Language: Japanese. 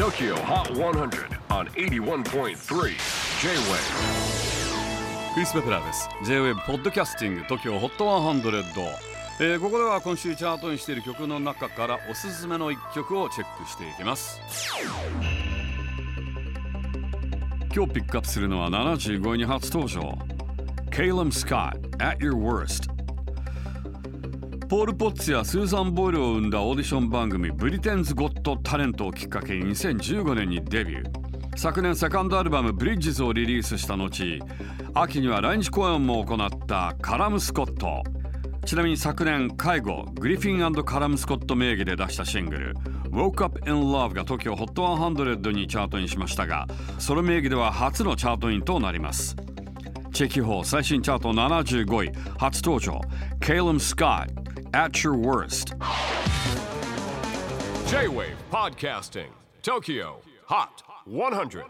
TOKYO HOT 100 on 81.3 J-WAVE クリス・ベプラーです。J-WAVE ポッドキャスティング TOKYO HOT 100、えーここでは今週チャートにしている曲の中からおすすめの一曲をチェックしていきます。今日ピックアップするのは75位に初登場。Calum Scott At Your Worst ポール・ポッツやスーザン・ボイルを生んだオーディション番組ブリテンズ・ゴット・タレントをきっかけに2015年にデビュー。昨年セカンドアルバム「ブリッジズ」をリリースした後秋には来日公演も行ったカラム・スコット。ちなみに昨年介護グリフィンカラム・スコット名義で出したシングル「Woke Up in Love」が TOKYOHOT100 にチャートインしましたがその名義では初のチャートインとなります。チェキホー最新チャート75位初登場 Calum Scott At Your Worst. J-WAVE PODCASTING TOKYO HOT 100